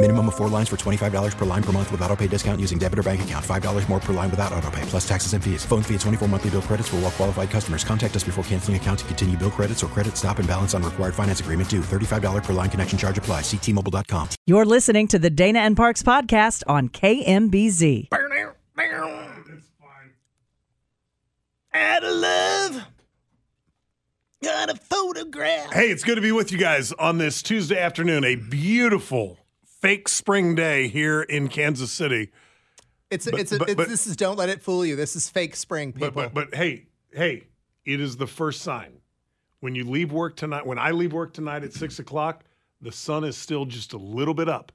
Minimum of four lines for $25 per line per month with auto pay discount using debit or bank account. $5 more per line without auto pay, plus taxes and fees. Phone fee at 24 monthly bill credits for all well qualified customers. Contact us before canceling account to continue bill credits or credit stop and balance on required finance agreement due. $35 per line connection charge apply. Ctmobile.com. You're listening to the Dana and Parks podcast on KMBZ. Out of love. Got a photograph. Hey, it's good to be with you guys on this Tuesday afternoon. A beautiful fake spring day here in Kansas City. It's But- it's, a, but- it's but- this is don't let it fool you. This is fake spring, people. But but but hey, hey, it is the first sign. When you leave work tonight, when I leave work tonight at six o'clock, the sun is still just a little bit up.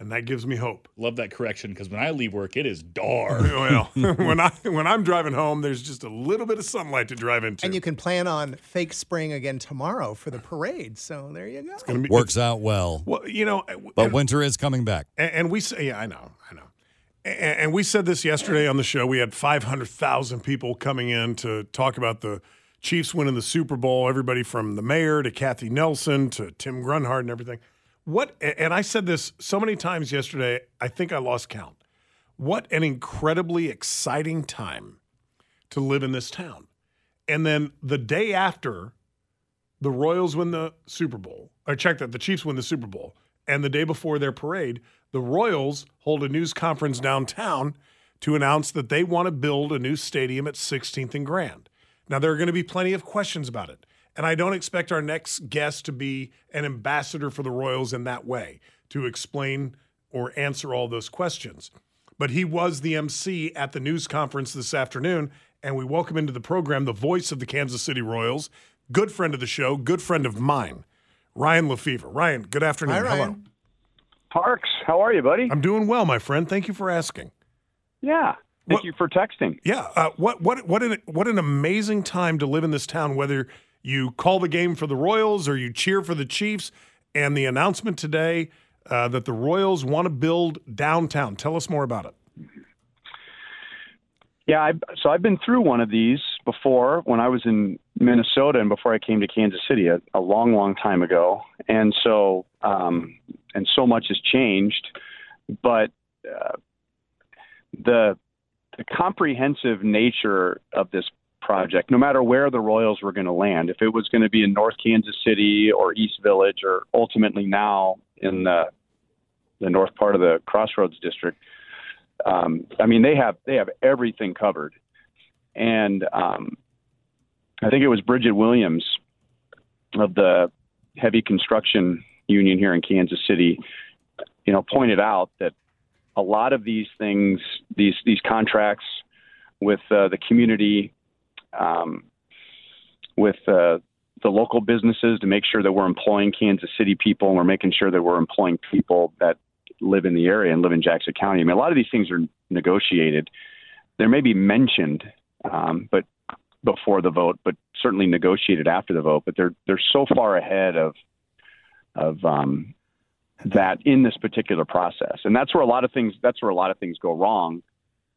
And that gives me hope. Love that correction because when I leave work, it is dark. well, when I when I'm driving home, there's just a little bit of sunlight to drive into. and you can plan on fake spring again tomorrow for the parade. So there you go. Gonna be- Works out well. Well, you know, uh, But and- winter is coming back. And, and we say, yeah, I know, I know. And, and we said this yesterday on the show. We had 500,000 people coming in to talk about the Chiefs winning the Super Bowl. Everybody from the mayor to Kathy Nelson to Tim Grunhard and everything. What? And I said this so many times yesterday. I think I lost count. What an incredibly exciting time to live in this town. And then the day after the Royals win the Super Bowl, or check that the Chiefs win the Super Bowl, and the day before their parade, the Royals hold a news conference downtown to announce that they want to build a new stadium at 16th and Grand. Now, there are going to be plenty of questions about it. And I don't expect our next guest to be an ambassador for the Royals in that way to explain or answer all those questions. But he was the MC at the news conference this afternoon, and we welcome into the program the voice of the Kansas City Royals, good friend of the show, good friend of mine, Ryan Lefebvre. Ryan, good afternoon. Hi, Ryan. Hello. Parks, how are you, buddy? I'm doing well, my friend. Thank you for asking. Yeah. Thank What- you for texting. Yeah, uh, what what what an what an amazing time to live in this town. Whether you call the game for the Royals or you cheer for the Chiefs, and the announcement today uh, that the Royals want to build downtown. Tell us more about it. Yeah, I, so I've been through one of these before when I was in Minnesota and before I came to Kansas City a, a long, long time ago. And so, um, and so much has changed, but uh, the the comprehensive nature of this project, no matter where the Royals were going to land, if it was going to be in North Kansas City or East Village or ultimately now in the the north part of the Crossroads district, um, I mean they have they have everything covered, and um, I think it was Bridget Williams of the heavy construction union here in Kansas City, you know, pointed out that a lot of these things, these these contracts with uh, the community, um, with uh, the local businesses to make sure that we're employing Kansas City people and we're making sure that we're employing people that live in the area and live in Jackson County. I mean, a lot of these things are negotiated. There may be mentioned, um, but before the vote, but certainly negotiated after the vote. But they're they're so far ahead of of um, that in this particular process, and that's where a lot of things that's where a lot of things go wrong.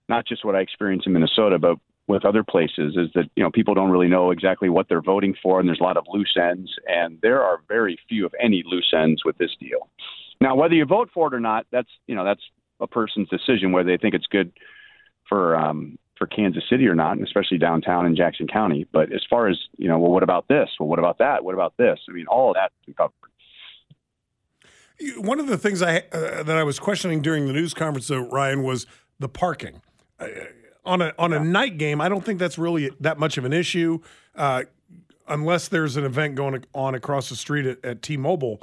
Not just what I experienced in Minnesota, but with other places is that you know people don't really know exactly what they're voting for, and there's a lot of loose ends, and there are very few, if any, loose ends with this deal. Now, whether you vote for it or not, that's you know that's a person's decision whether they think it's good for um, for Kansas City or not, and especially downtown in Jackson County. But as far as you know, well, what about this? Well, what about that? What about this? I mean, all of that's been covered. One of the things I uh, that I was questioning during the news conference, though, Ryan, was the parking. On a on a night game, I don't think that's really that much of an issue, uh, unless there's an event going on across the street at, at T-Mobile.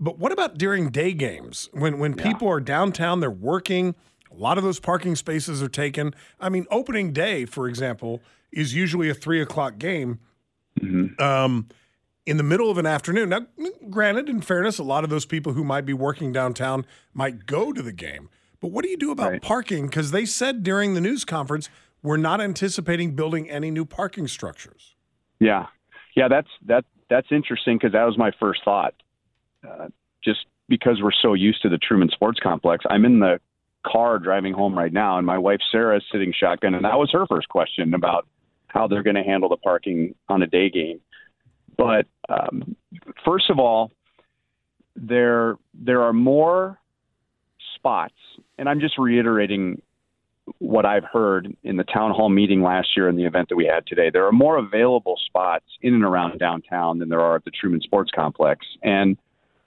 But what about during day games when when people are downtown, they're working. A lot of those parking spaces are taken. I mean, opening day, for example, is usually a three o'clock game. Um, in the middle of an afternoon. Now, granted, in fairness, a lot of those people who might be working downtown might go to the game. But what do you do about parking? Because they said during the news conference, we're not anticipating building any new parking structures. Yeah, yeah, that's that that's interesting because that was my first thought. Uh, just because we're so used to the Truman Sports Complex, I'm in the car driving home right now, and my wife Sarah is sitting shotgun, and that was her first question about how they're going to handle the parking on a day game. But um, first of all, there there are more spots, and I'm just reiterating what I've heard in the town hall meeting last year and the event that we had today. There are more available spots in and around downtown than there are at the Truman Sports Complex, and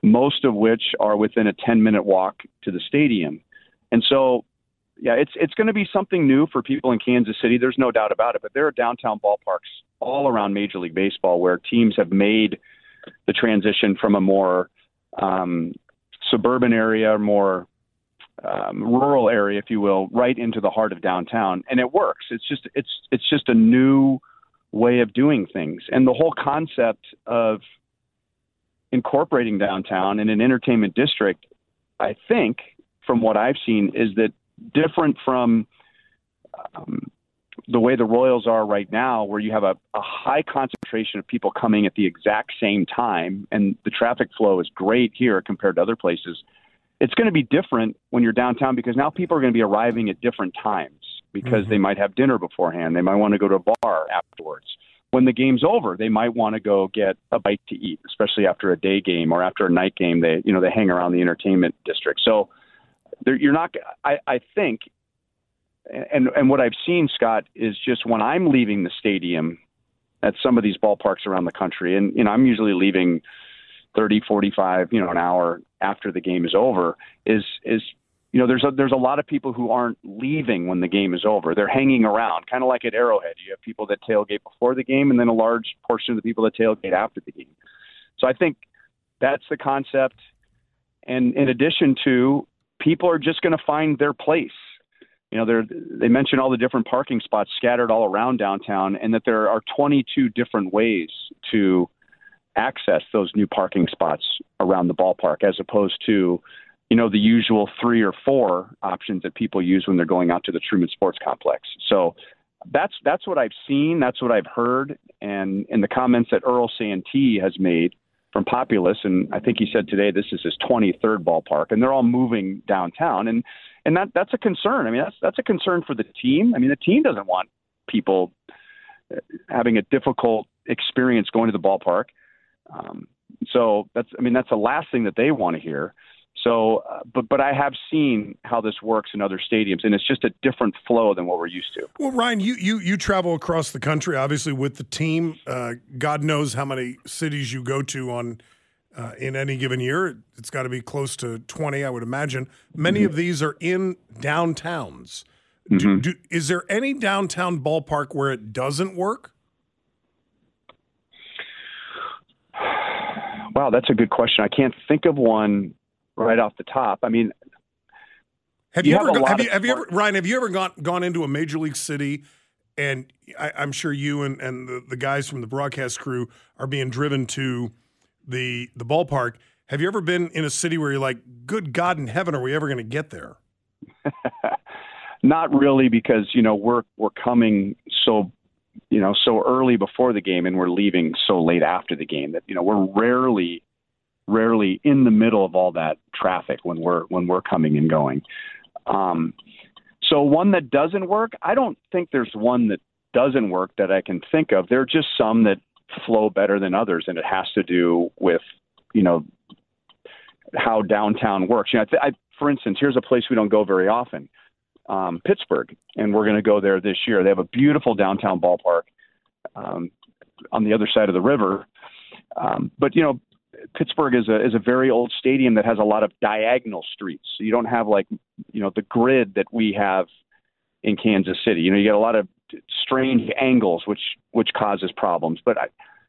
most of which are within a 10 minute walk to the stadium. And so, yeah, it's it's going to be something new for people in Kansas City. There's no doubt about it. But there are downtown ballparks all around Major League Baseball where teams have made the transition from a more um, suburban area, more um, rural area, if you will, right into the heart of downtown, and it works. It's just it's it's just a new way of doing things, and the whole concept of incorporating downtown in an entertainment district, I think, from what I've seen, is that different from um, the way the Royals are right now, where you have a, a high concentration of people coming at the exact same time, and the traffic flow is great here compared to other places. It's going to be different when you're downtown because now people are going to be arriving at different times because Mm-hmm. they might have dinner beforehand. They might want to go to a bar afterwards. When the game's over, they might want to go get a bite to eat, especially after a day game or after a night game. They, you know, they hang around the entertainment district. So there, you're not. I, I think and and what I've seen, Scott, is just when I'm leaving the stadium at some of these ballparks around the country, and you know I'm usually leaving 30, 45, you know, an hour after the game is over. Is is you know there's a, there's a lot of people who aren't leaving when the game is over. They're hanging around, kind of like at Arrowhead. You have people that tailgate before the game, and then a large portion of the people that tailgate after the game. So I think that's the concept. And in addition to, people are just going to find their place you know, they're, they mention all the different parking spots scattered all around downtown, and that there are 22 different ways to access those new parking spots around the ballpark, as opposed to, you know, the usual three or four options that people use when they're going out to the Truman Sports Complex. So that's that's what I've seen, that's what I've heard, and in the comments that Earl Santee has made from Populous, and I think he said today this is his 23rd ballpark, and they're all moving downtown, and and that that's a concern. I mean, that's that's a concern for the team. I mean, the team doesn't want people uh, having a difficult experience going to the ballpark. Um, so that's I mean that's the last thing that they want to hear. So, uh, but but I have seen how this works in other stadiums, and it's just a different flow than what we're used to. Well, Ryan, you you you travel across the country, obviously with the team. Uh, God knows how many cities you go to on uh, in any given year. It's got to be close to twenty, I would imagine. Many of these are in downtowns. Do, do, is there any downtown ballpark where it doesn't work? Wow, that's a good question. I can't think of one right off the top. I mean, Have you, You ever have go- have you have you ever Ryan? Have you ever gone gone into a major league city? And I, I'm sure you and, and the, the guys from the broadcast crew are being driven to the the ballpark. Have you ever been in a city where you're like, "Good God in heaven, are we ever going to get there?" Not really, because you know we're we're coming so you know so early before the game, and we're leaving so late after the game that you know we're rarely rarely in the middle of all that traffic when we're when we're coming and going. Um, so one that doesn't work, I don't think there's one that doesn't work that I can think of. There are just some that flow better than others, and it has to do with you know how downtown works. You know, I, I, for instance, here's a place we don't go very often um, Pittsburgh, and we're going to go there this year. They have a beautiful downtown ballpark um, on the other side of the river. Um, but you know, Pittsburgh is a is a very old stadium that has a lot of diagonal streets. So you don't have like you know the grid that we have in Kansas City. You know, you get a lot of strange angles, which which causes problems. But I,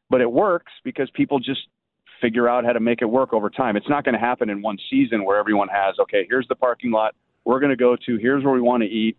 but it works because people just figure out how to make it work over time. It's not going to happen in one season where everyone has okay, here's the parking lot we're going to go to, here's where we want to eat,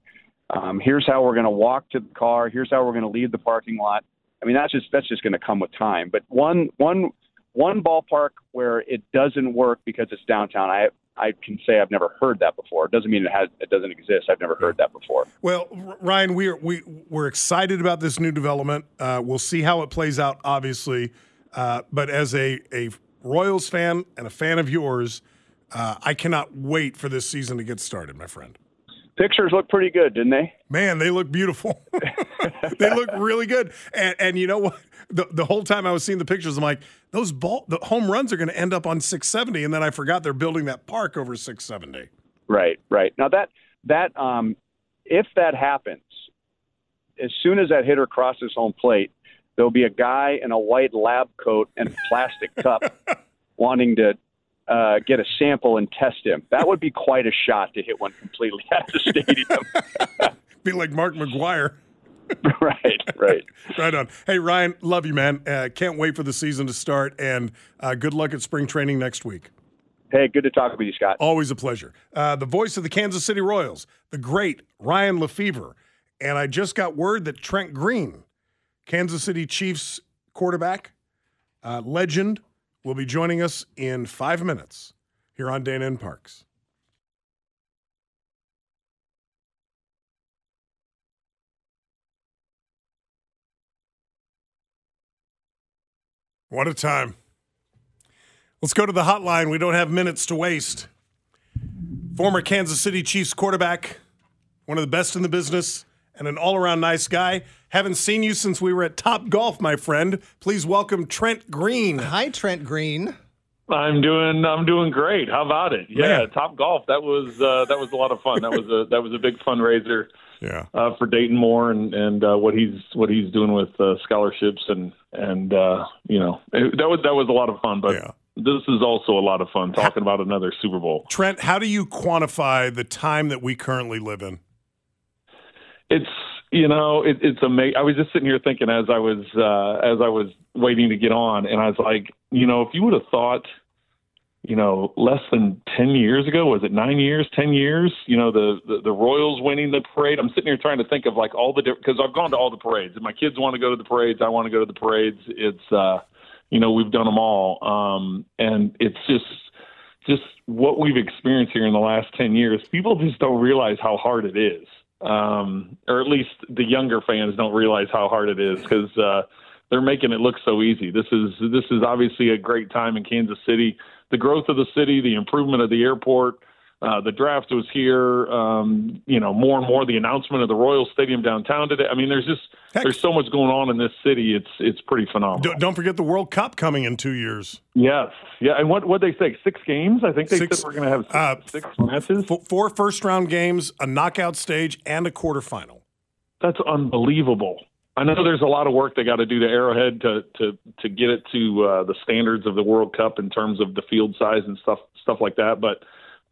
um, here's how we're going to walk to the car, here's how we're going to leave the parking lot. I mean, that's just that's just going to come with time. But one one one ballpark where it doesn't work because it's downtown, I I can say I've never heard that before. It doesn't mean it has it doesn't exist. I've never heard that before. Well, Ryan, we're we we're excited about this new development. Uh, we'll see how it plays out, obviously. Uh, but as a a Royals fan and a fan of yours, uh, I cannot wait for this season to get started, my friend. Pictures look pretty good, didn't they? Man, they look beautiful. they look really good. And, and you know what? The, the whole time I was seeing the pictures, I'm like, those ball, the home runs are going to end up on 670, and then I forgot they're building that park over 670. Right, right. Now that that um, if that happens, as soon as that hitter crosses home plate, there'll be a guy in a white lab coat and a plastic cup wanting to uh, get a sample and test him. That would be quite a shot to hit one completely of the stadium. be like Mark McGwire. right, right. right on. Hey, Ryan, love you, man. Uh, can't wait for the season to start, and uh, good luck at spring training next week. Hey, good to talk with you, Scott. Always a pleasure. Uh, the voice of the Kansas City Royals, the great Ryan Lefebvre. And I just got word that Trent Green, Kansas City Chiefs quarterback, uh, legend, will be joining us in five minutes here on Dana and Parks. What a time. Let's go to the hotline. We don't have minutes to waste. Former Kansas City Chiefs quarterback, one of the best in the business, and an all around nice guy. Haven't seen you since we were at Top Golf, my friend. Please welcome Trent Green. Hi, Trent Green. I'm doing I'm doing great. How about it? Yeah, Man. Top Golf. That was uh, that was a lot of fun. That was a that was a big fundraiser. Yeah. Uh, for Dayton Moore and and uh, what he's what he's doing with uh, scholarships and and uh, you know it, that was that was a lot of fun. But yeah. this is also a lot of fun talking about another Super Bowl. Trent, how do you quantify the time that we currently live in? It's you know, it, it's amazing. I was just sitting here thinking as I was uh, as I was waiting to get on, and I was like, you know, if you would have thought, you know, less than ten years ago, was it nine years, ten years? You know, the the, the Royals winning the parade. I'm sitting here trying to think of like all the different because I've gone to all the parades, and my kids want to go to the parades. I want to go to the parades. It's uh, you know, we've done them all, um, and it's just just what we've experienced here in the last 10 years, people just don't realize how hard it is um, or at least the younger fans don't realize how hard it is because uh, they're making it look so easy. This is this is obviously a great time in Kansas City. The growth of the city, the improvement of the airport, uh, the draft was here. Um, you know, more and more the announcement of the Royal Stadium downtown today. I mean, there's just Heck. there's so much going on in this city. It's it's pretty phenomenal. Don't, don't forget the World Cup coming in two years. Yes, yeah. And what what they say? Six games? I think they six, said we're going to have six, uh, six matches. F- four first round games, a knockout stage, and a quarterfinal. That's unbelievable. I know there's a lot of work they got to do to Arrowhead to to to get it to uh, the standards of the World Cup in terms of the field size and stuff stuff like that, but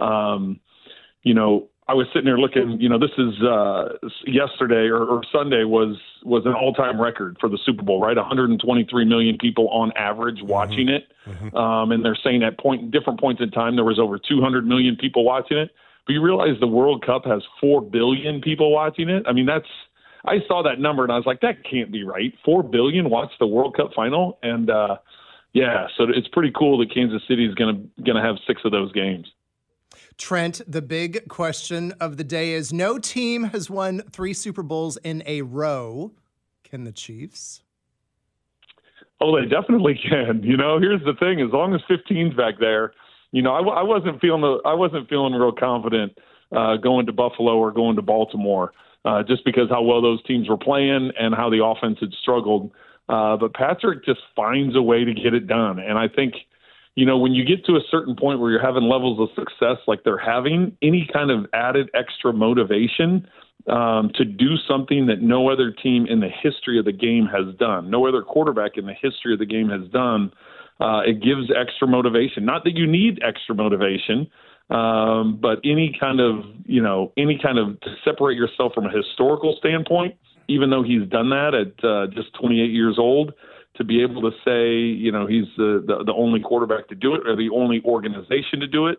um, you know, I was sitting there looking. You know, this is uh, yesterday or, or Sunday was was an all time record for the Super Bowl, right? 123 million people on average mm-hmm. watching it, mm-hmm. um, and they're saying at point different points in time there was over 200 million people watching it. But you realize the World Cup has four billion people watching it. I mean, that's I saw that number and I was like, that can't be right. Four billion watch the World Cup final, and uh, yeah, so it's pretty cool that Kansas City is going to going to have six of those games. Trent, the big question of the day is no team has won three Super Bowls in a row. Can the Chiefs? Oh, they definitely can. You know, here's the thing: as long as 15's back there, you know, I, I wasn't feeling I wasn't feeling real confident uh, going to Buffalo or going to Baltimore, uh, just because how well those teams were playing and how the offense had struggled. Uh, but Patrick just finds a way to get it done, and I think you know, when you get to a certain point where you're having levels of success like they're having, any kind of added extra motivation um, to do something that no other team in the history of the game has done, no other quarterback in the history of the game has done, uh, it gives extra motivation. Not that you need extra motivation, Um, but any kind of, you know, any kind of to separate yourself from a historical standpoint, even though he's done that at uh, just 28 years old, to be able to say, you know, he's the, the, the only quarterback to do it or the only organization to do it,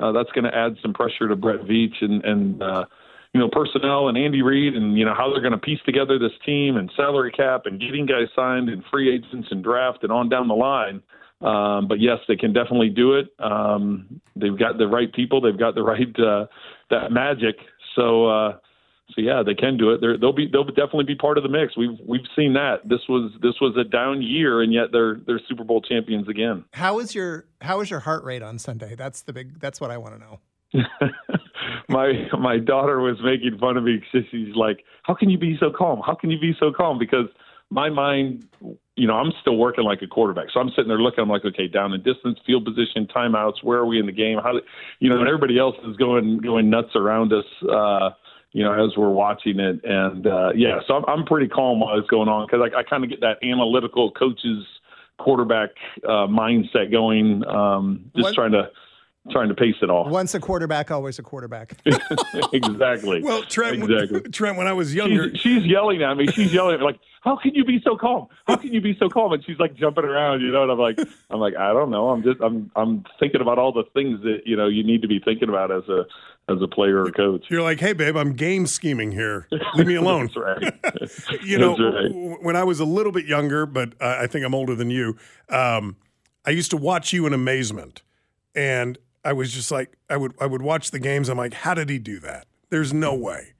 uh, that's going to add some pressure to Brett Veach and, and uh, you know, personnel and Andy Reid and, you know, how they're going to piece together this team and salary cap and getting guys signed and free agents and draft and on down the line. Um, but yes, they can definitely do it. Um, they've got the right people. They've got the right, uh, that magic. So, uh, so yeah, they can do it. they will be they'll definitely be part of the mix. We've we've seen that. This was this was a down year, and yet they're they're Super Bowl champions again. How is your how is your heart rate on Sunday? That's the big. That's what I want to know. my my daughter was making fun of me. because She's like, "How can you be so calm? How can you be so calm?" Because my mind, you know, I'm still working like a quarterback. So I'm sitting there looking. I'm like, okay, down in distance, field position, timeouts. Where are we in the game? How, do, you know, and everybody else is going going nuts around us. Uh, you know, as we're watching it, and uh, yeah, so I'm, I'm pretty calm while it's going on because I, I kind of get that analytical coaches quarterback uh, mindset going. Um, just what? trying to trying to pace it all. Once a quarterback, always a quarterback. exactly. Well, Trent, exactly. Trent, when I was younger, she's, she's, yelling at me. She's yelling at me like, "How can you be so calm? How can you be so calm?" And she's like jumping around, you know. And I'm like, I'm like, I don't know. I'm just, I'm, I'm thinking about all the things that you know you need to be thinking about as a as a player or coach. You're like, hey, babe, I'm game scheming here. Leave me alone. That's right. you know, right. when I was a little bit younger, but uh, I think I'm older than you, um, I used to watch you in amazement. And I was just like, I would I would watch the games. I'm like, how did he do that? There's no way.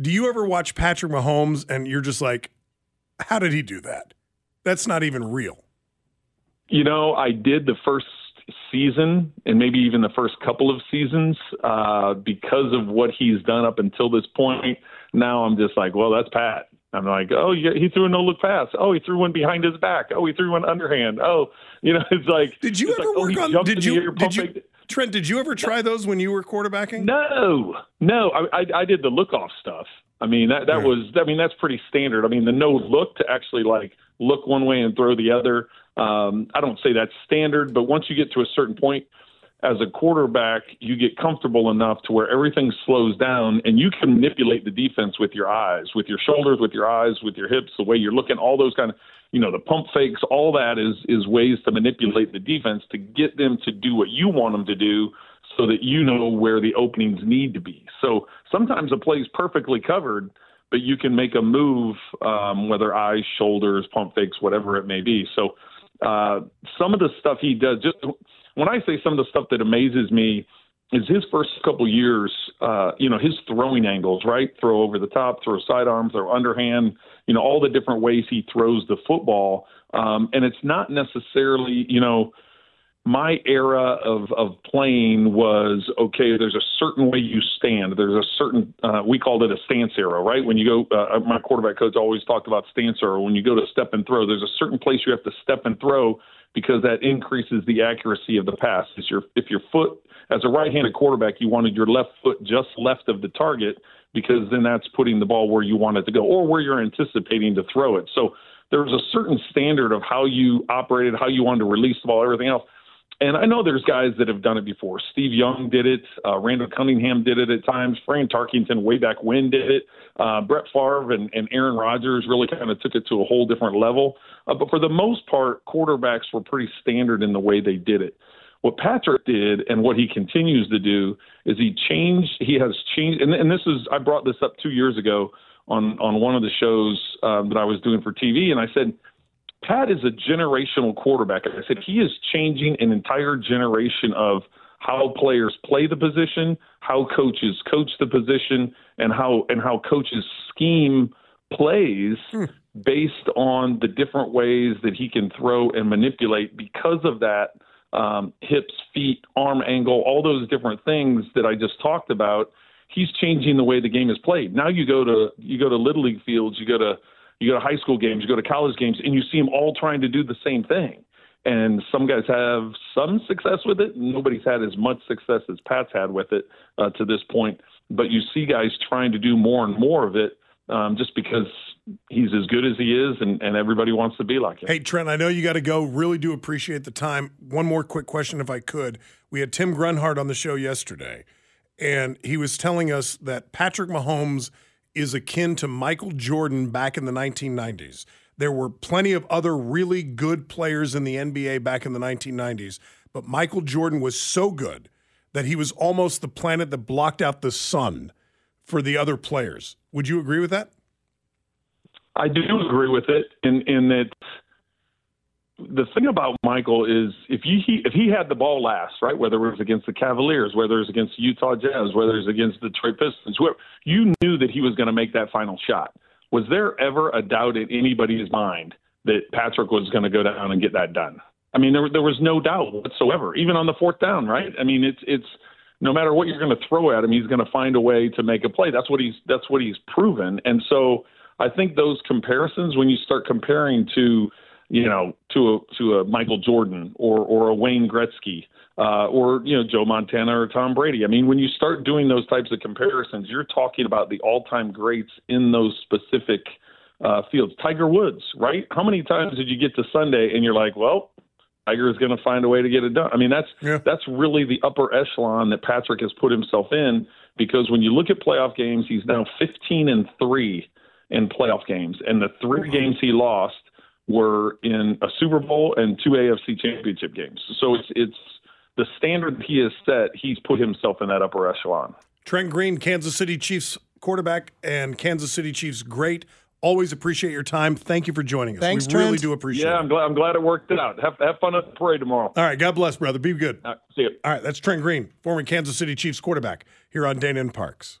Do you ever watch Patrick Mahomes and you're just like, how did he do that? That's not even real. You know, I did the first season and maybe even the first couple of seasons uh, because of what he's done up until this point. Now I'm just like, well, that's Pat. I'm like, oh, yeah, he threw a no look pass. Oh, he threw one behind his back. Oh, he threw one underhand. Oh, you know, it's like. Did you ever like, work oh, on? Did you? Did you? Trent, did you ever try those when you were quarterbacking? No, no. I, I, I did the look off stuff. I mean that that was. I mean that's pretty standard. I mean the no look to actually like look one way and throw the other. Um, I don't say that's standard, but once you get to a certain point as a quarterback, you get comfortable enough to where everything slows down and you can manipulate the defense with your eyes, with your shoulders, with your eyes, with your hips, the way you're looking, all those kind of you know, the pump fakes, all that is is ways to manipulate the defense to get them to do what you want them to do so that you know where the openings need to be. So sometimes a play is perfectly covered, but you can make a move, um, whether eyes, shoulders, pump fakes, whatever it may be. So uh, some of the stuff he does, just when I say some of the stuff that amazes me, is his first couple years, uh, you know, his throwing angles, right? Throw over the top, throw sidearm, throw underhand, you know, all the different ways he throws the football. Um, and it's not necessarily, you know, my era of, of playing was okay, there's a certain way you stand. There's a certain, uh, we called it a stance era, right? When you go, uh, my quarterback coach always talked about stance era. When you go to step and throw, there's a certain place you have to step and throw because that increases the accuracy of the pass. If your, if your foot as a right-handed quarterback, you wanted your left foot just left of the target because then that's putting the ball where you want it to go or where you're anticipating to throw it. So there was a certain standard of how you operated, how you wanted to release the ball, everything else. And I know there's guys that have done it before. Steve Young did it. Uh, Randall Cunningham did it at times. Fran Tarkenton way back when did it. Uh, Brett Favre and, and Aaron Rodgers really kind of took it to a whole different level. Uh, but for the most part, quarterbacks were pretty standard in the way they did it. What Patrick did and what he continues to do is he changed. He has changed, and, and this is I brought this up two years ago on on one of the shows um, that I was doing for TV, and I said Pat is a generational quarterback. I said he is changing an entire generation of how players play the position, how coaches coach the position, and how and how coaches scheme plays hmm. based on the different ways that he can throw and manipulate. Because of that, um, hips, feet, arm angle, all those different things that I just talked about. He's changing the way the game is played. Now you go to you go to little league fields, you go to you go to high school games, you go to college games, and you see them all trying to do the same thing. And some guys have some success with it. Nobody's had as much success as Pat's had with it uh, to this point. But you see guys trying to do more and more of it um, just because he's as good as he is, and, and everybody wants to be like him. Hey, Trent, I know you got to go. Really do appreciate the time. One more quick question, if I could. We had Tim Grunhard on the show yesterday, and he was telling us that Patrick Mahomes is akin to Michael Jordan back in the 1990s. There were plenty of other really good players in the NBA back in the 1990s, but Michael Jordan was so good that he was almost the planet that blocked out the sun for the other players. Would you agree with that? I do agree with it in in that the thing about Michael is if you he, if he had the ball last, right, whether it was against the Cavaliers, whether it was against the Utah Jazz, whether it was against the Detroit Pistons, whoever, you knew that he was going to make that final shot. Was there ever a doubt in anybody's mind that Patrick was going to go down and get that done? I mean, there there was no doubt whatsoever, even on the fourth down, right? I mean, it's it's no matter what you're going to throw at him, he's going to find a way to make a play. That's what he's that's what he's proven, and so I think those comparisons, when you start comparing to you know, to a to a Michael Jordan or or a Wayne Gretzky uh, or you know Joe Montana or Tom Brady. I mean, when you start doing those types of comparisons, you're talking about the all-time greats in those specific uh, fields. Tiger Woods, right? How many times did you get to Sunday and you're like, well, Tiger is going to find a way to get it done? I mean, that's yeah. that's really the upper echelon that Patrick has put himself in because when you look at playoff games, he's now 15 and three in playoff games, and the three games he lost were in a Super Bowl and two AFC championship games. So it's it's the standard he has set, he's put himself in that upper echelon. Trent Green, Kansas City Chiefs quarterback and Kansas City Chiefs great. Always appreciate your time. Thank you for joining us. Thanks, we Trent. really do appreciate yeah, it. I'm glad I'm glad it worked out. Have have fun at the parade tomorrow. All right, God bless, brother. Be good. All right, see you. All right, that's Trent Green, former Kansas City Chiefs quarterback here on Dana and Parks.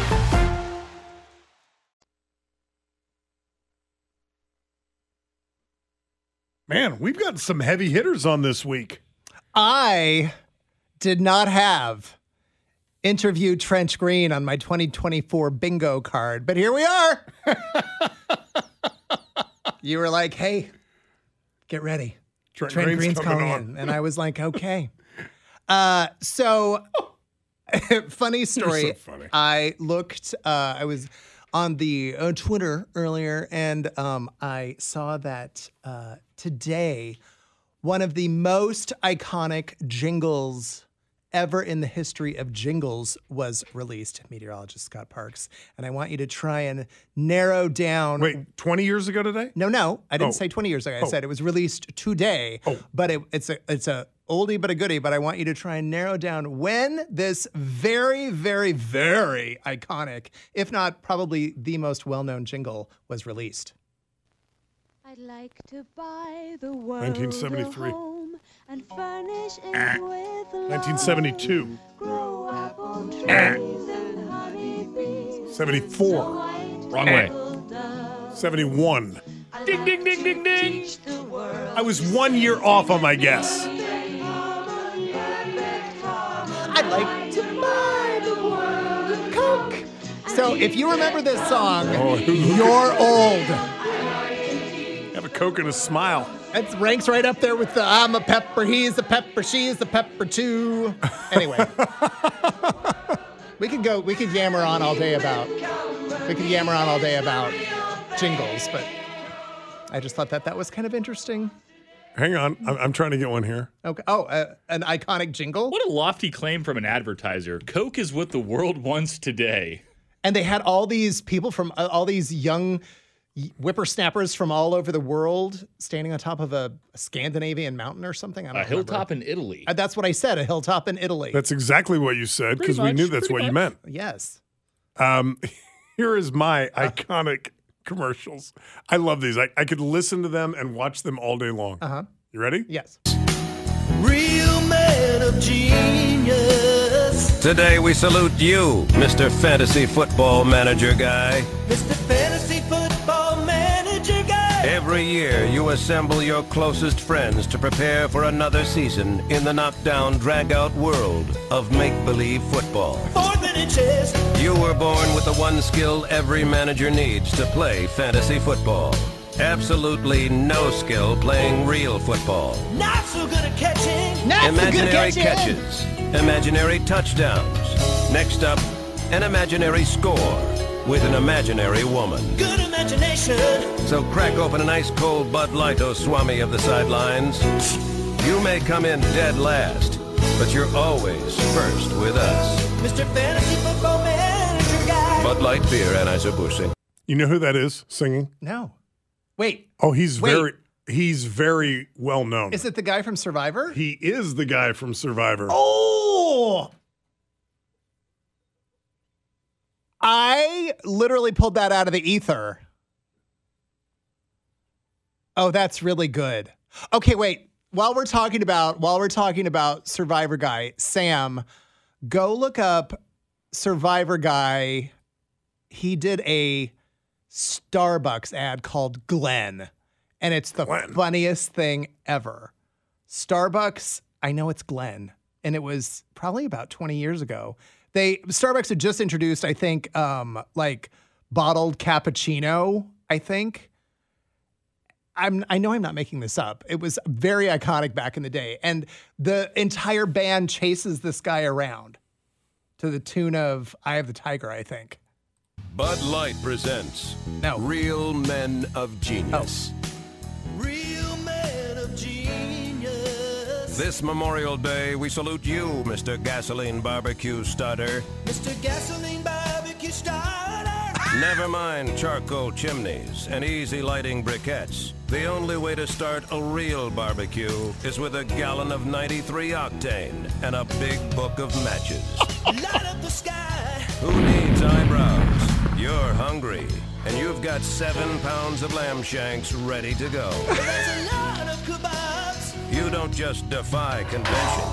Man, we've got some heavy hitters on this week. I did not have interview Trent Green on my 2024 bingo card, but here we are. you were like, hey, get ready. Trent, Trent Green's, Green's coming on. in. And I was like, okay. Uh, so, funny story. so funny. I looked, uh, I was on the uh, Twitter earlier, and um, I saw that uh, today, one of the most iconic jingles ever in the history of jingles was released, meteorologist Scott Parks. And I want you to try and narrow down. Wait, 20 years ago today? No, no, I didn't Oh. say 20 years ago. I Oh. said it was released today. Oh. But it, it's a it's a oldie but a goodie. But I want you to try and narrow down when this very, very, very iconic, if not probably the most well-known jingle was released. I'd like to buy the world 1973. a home and furnish it ah. with love. 1972. Grow apple ah. trees and honeybees. 74. Wrong way. 71. Ding, ding, ding, ding, ding. I was one year off on my guess. Like to buy the world a Coke. So if you remember this song, Oh, you're old. Have a Coke and a smile. It ranks right up there with the I'm a pepper, he's a pepper, she's a pepper too. Anyway. we could go, we could yammer on all day about, we could yammer on all day about jingles, but I just thought that that was kind of interesting. Hang on, I'm, I'm trying to get one here. Okay. Oh, uh, an iconic jingle. What a lofty claim from an advertiser. Coke is what the world wants today. And they had all these people from uh, all these young whippersnappers from all over the world standing on top of a Scandinavian mountain or something. I don't A hilltop in Italy. Uh, that's what I said. A hilltop in Italy. That's exactly what you said because we knew that's pretty what you meant. yes. Um, here is my iconic commercials. I love these. I, I could listen to them and watch them all day long. Uh huh. You ready? Yes. Real man of genius. Today we salute you, Mr. Fantasy Football Manager Guy. Mr. Fantasy Football Manager Guy. Every year you assemble your closest friends to prepare for another season in the knockdown, drag-out world of make-believe football. Fourth and inches. You were born with the one skill every manager needs to play fantasy football. Absolutely no skill playing real football. Not so good at catching. imaginary catches, imaginary touchdowns. Next up, an imaginary score with an imaginary woman. Good imagination. So crack open an ice cold Bud Light, oh Swami of the sidelines. You may come in dead last, but you're always first with us. Mr. Fantasy Football Manager Guy. Bud Light Beer, Anheuser-Busch. You know who that is singing? No. Wait. Oh, he's Wait. very he's very well known. Is it the guy from Survivor? He is the guy from Survivor. Oh. I literally pulled that out of the ether. Oh, that's really good. Okay, wait. While we're talking about while we're talking about Survivor guy, Sam, go look up Survivor guy. He did a Starbucks ad called Glenn, and it's the funniest thing ever. Starbucks, I know it's Glenn, and it was probably about 20 years ago. They Starbucks had just introduced, I think, um, like bottled cappuccino, I think. I'm I know I'm not making this up. It was very iconic back in the day. And the entire band chases this guy around to the tune of Eye of the Tiger, I think. Bud Light presents no. Real Men of Genius. Real This Memorial Day, we salute you, Mr. Gasoline Barbecue Starter. Mr. Gasoline Barbecue Starter. Never mind charcoal chimneys and easy lighting briquettes. The only way to start a real barbecue is with a gallon of 93 octane and a big book of matches. Light up the sky. Who needs eyebrows? You're hungry, and you've got seven pounds of lamb shanks ready to go. There's a lot of kebabs. You don't just defy convention,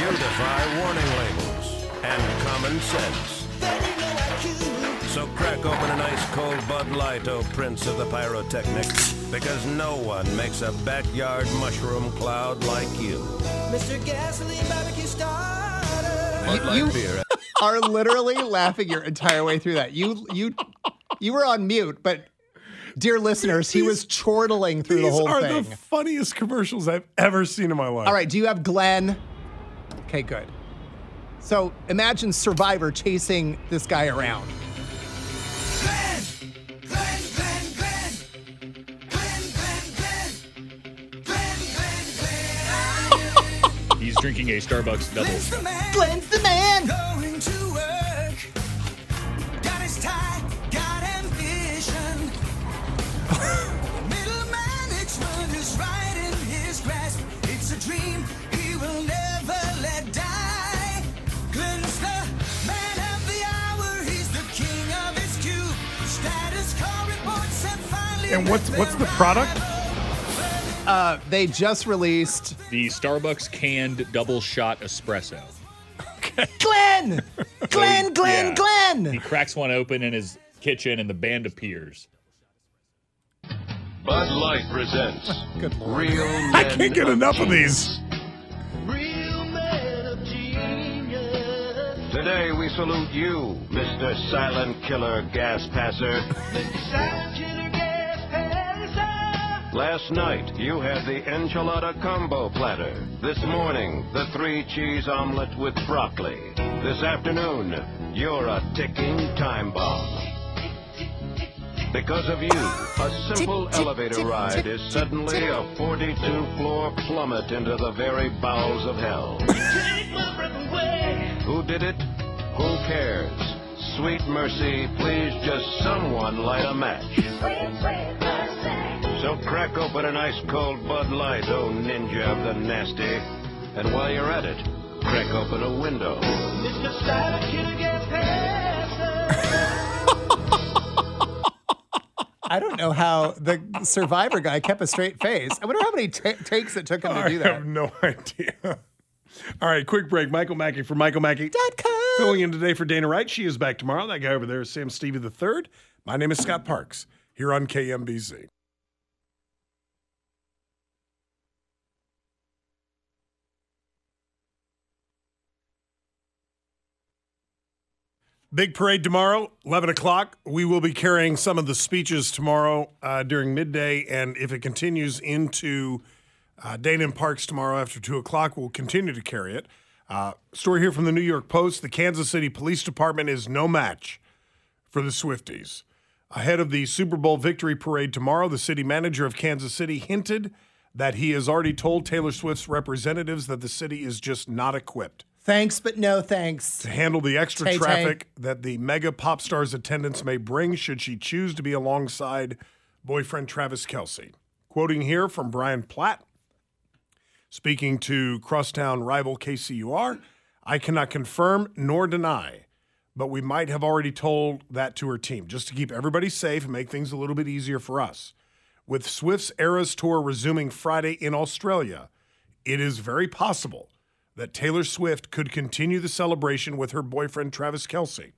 you defy warning labels and common sense. So crack open an ice cold Bud Light, oh Prince of the Pyrotechnics, because no one makes a backyard mushroom cloud like you. Mr. Gasoline Barbecue Starter. Bud Light you- beer. Are literally laughing your entire way through that. You you you were on mute, but dear listeners, he was chortling through the whole thing. These are the funniest commercials I've ever seen in my life. All right, do you have Glenn? Okay, good. So imagine Survivor chasing this guy around. Glenn! Glenn, Glenn, Glenn! Glenn, Glenn, Glenn! Glenn, Glenn, Glenn! He's drinking a Starbucks double. Glenn's the man. Going to And what's what's the product? Uh, they just released The Starbucks canned double shot espresso. Glenn, Glenn, Glenn, Yeah. Glenn. He cracks one open in his kitchen and the band appears. Bud Light presents Good Real Men I can't get enough of these. Real man of genius. Today we salute you, Mr. Silent Killer Gas Passer. Last night, you had the enchilada combo platter. This morning, the three cheese omelet with broccoli. This afternoon, you're a ticking time bomb. Because of you, a simple elevator ride is suddenly a 42 floor plummet into the very bowels of hell. Who did it? Who cares? Sweet mercy, please just someone light a match. So crack open an ice cold Bud Light, oh ninja of the nasty. And while you're at it, crack open a window. I don't know how the survivor guy kept a straight face. I wonder how many ta takes it took him to I do that. I have no idea. All right, quick break. Michael Mackey from MichaelMackey.com. Filling in today for Dana Wright. She is back tomorrow. That guy over there is Sam Stevie III. My name is Scott Parks here on KMBZ. Big parade tomorrow, 11 o'clock. We will be carrying some of the speeches tomorrow uh, during midday. And if it continues into uh, Dana and Parks tomorrow after 2 o'clock, we'll continue to carry it. Uh, story here from the New York Post the Kansas City Police Department is no match for the Swifties. Ahead of the Super Bowl victory parade tomorrow, the city manager of Kansas City hinted that he has already told Taylor Swift's representatives that the city is just not equipped Thanks, but no thanks. to handle the extra Tay-Tay. traffic that the mega pop star's attendance may bring should she choose to be alongside boyfriend Travis Kelce. Quoting here from Brian Platt, speaking to crosstown rival KCUR, I cannot confirm nor deny, but we might have already told that to her team just to keep everybody safe and make things a little bit easier for us. With Swift's Eras Tour resuming Friday in Australia, it is very possible that Taylor Swift could continue the celebration with her boyfriend Travis Kelce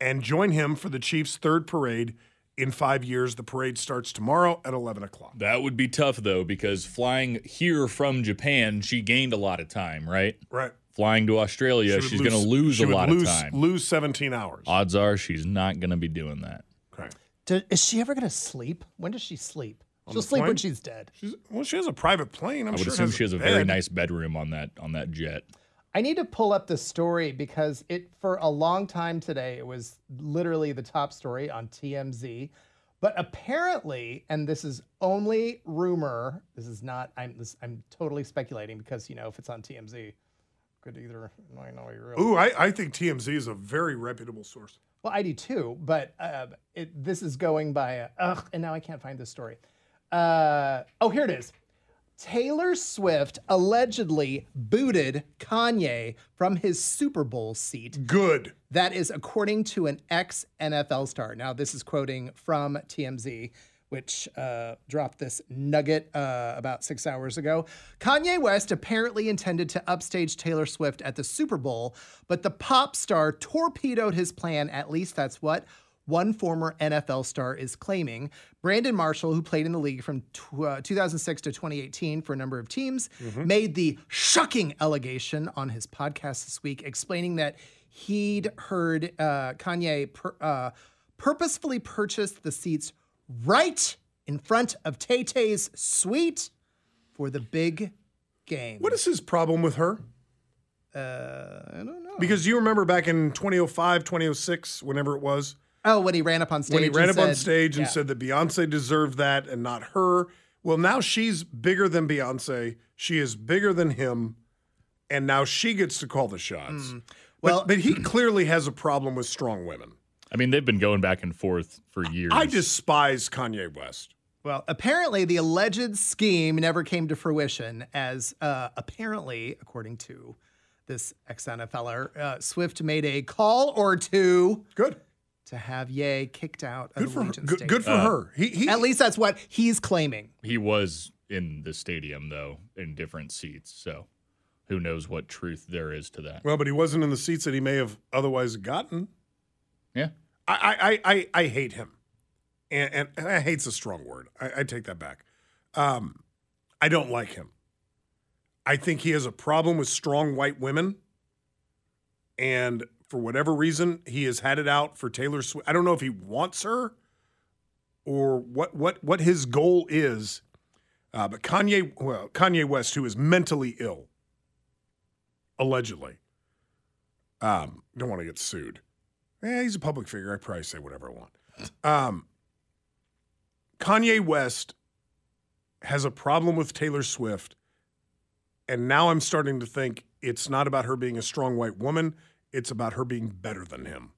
and join him for the Chiefs' third parade in five years. The parade starts tomorrow at 11 o'clock. That would be tough though, because flying here from Japan, she gained a lot of time, right? Right. Flying to Australia, She she's going to lose she a would lot lose, of time. Lose 17 hours. Odds are she's not going to be doing that. Okay. Do- is she ever going to sleep? When does she sleep? On She'll the sleep when she's dead. She's, well, she has a private plane. I'm I would sure assume she has a very nice bedroom on that on that jet. I need to pull up the story because it for a long time today it was literally the top story on TMZ. But apparently, and this is only rumor, this is not I'm this I'm totally speculating because you know if it's on TMZ, could either I know you're Ooh, I, I think TMZ is a very reputable source. Well, I do too, but uh, it, this is going by a, ugh, and now I can't find this story. Uh, oh, here it is. Taylor Swift allegedly booted Kanye from his Super Bowl seat. Good. That is according to an ex NFL star. Now, this is quoting from TMZ, which uh, dropped this nugget uh, about six hours ago. Kanye West apparently intended to upstage Taylor Swift at the Super Bowl, but the pop star torpedoed his plan. At least that's what one former NFL star is claiming. Brandon Marshall, who played in the league from tw- uh, 2006 to 2018 for a number of teams, made the shocking allegation on his podcast this week, explaining that he'd heard uh, Kanye per- uh, purposefully purchase the seats right in front of Tay Tay's suite for the big game. What is his problem with her? Uh, I don't know. Because you remember back in 2005, 2006, whenever it was, Oh, when he ran up on stage. when he ran and up on said- stage and Yeah. said that Beyonce deserved that and not her. Well, now she's bigger than Beyonce. She is bigger than him, and now she gets to call the shots. Well- but, but he clearly has a problem with strong women. I mean, they've been going back and forth for years. I despise Kanye West. Well, apparently the alleged scheme never came to fruition, as uh, apparently, according to this ex NFLer, uh, Swift made a call or two. Good. To have Ye kicked out of Good the for her. Legion Good, Stadium. good for Uh, her. He, he At least that's what he's claiming. He was in the stadium though, in different seats. So, who knows what truth there is to that? well, but he wasn't in the seats that he may have otherwise gotten. Yeah. I I I, I hate him, and, and, and I hate's a strong word. I, I take that back. Um, I don't like him. I think he has a problem with strong white women, and for whatever reason, he has had it out for Taylor Swift. I don't know if he wants her or what what what his goal is. Uh, but Kanye, well, Kanye West, who is mentally ill, allegedly, um, don't want to get sued. Yeah, he's a public figure. I probably say whatever I want. Um, Kanye West has a problem with Taylor Swift. And now I'm starting to think it's not about her being a strong white woman, it's about her being better than him.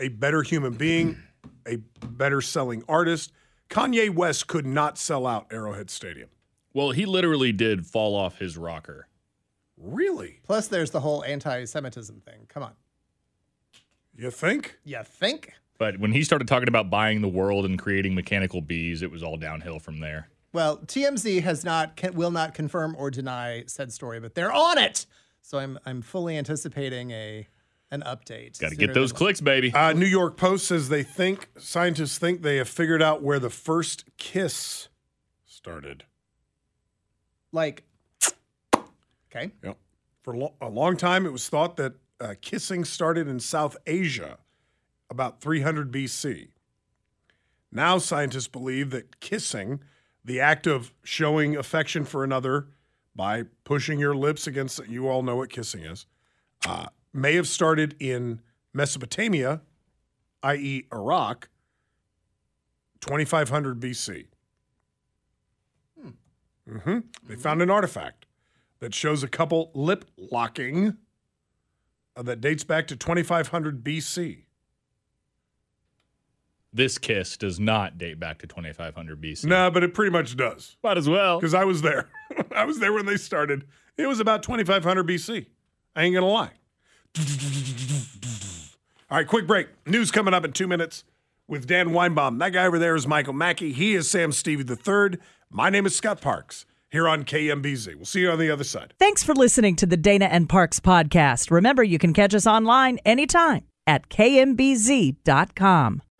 A better human being, a better selling artist. Kanye West could not sell out Arrowhead Stadium. Well, he literally did fall off his rocker. Really? Plus, there's the whole anti-Semitism thing. Come on, You think? you think? But when he started talking about buying the world and creating mechanical bees, it was all downhill from there. Well, TMZ has not can, will not confirm or deny said story, but they're on it. So I'm I'm fully anticipating a an update. Got to get those than- clicks, baby. Uh, New York Post says they think, scientists think they have figured out where the first kiss started. Like, okay, Yep. For lo- a long time, it was thought that uh, kissing started in South Asia about 300 BC. Now, scientists believe that kissing, the act of showing affection for another by pushing your lips against, you all know what kissing is, uh, may have started in Mesopotamia, i.e., Iraq, 2500 BC. hmm They found an artifact that shows a couple lip locking uh, that dates back to 2500 BC. This kiss does not date back to 2500 BC. No, but it pretty much does. Might as well. Because I was there. I was there when they started. It was about 2500 BC. I ain't going to lie. All right, quick break. News coming up in two minutes with Dan Weinbaum. That guy over there is Michael Mackey. He is Sam Stevie III. My name is Scott Parks here on KMBZ. We'll see you on the other side. Thanks for listening to the Dana and Parks podcast. Remember, you can catch us online anytime at kmbz.com.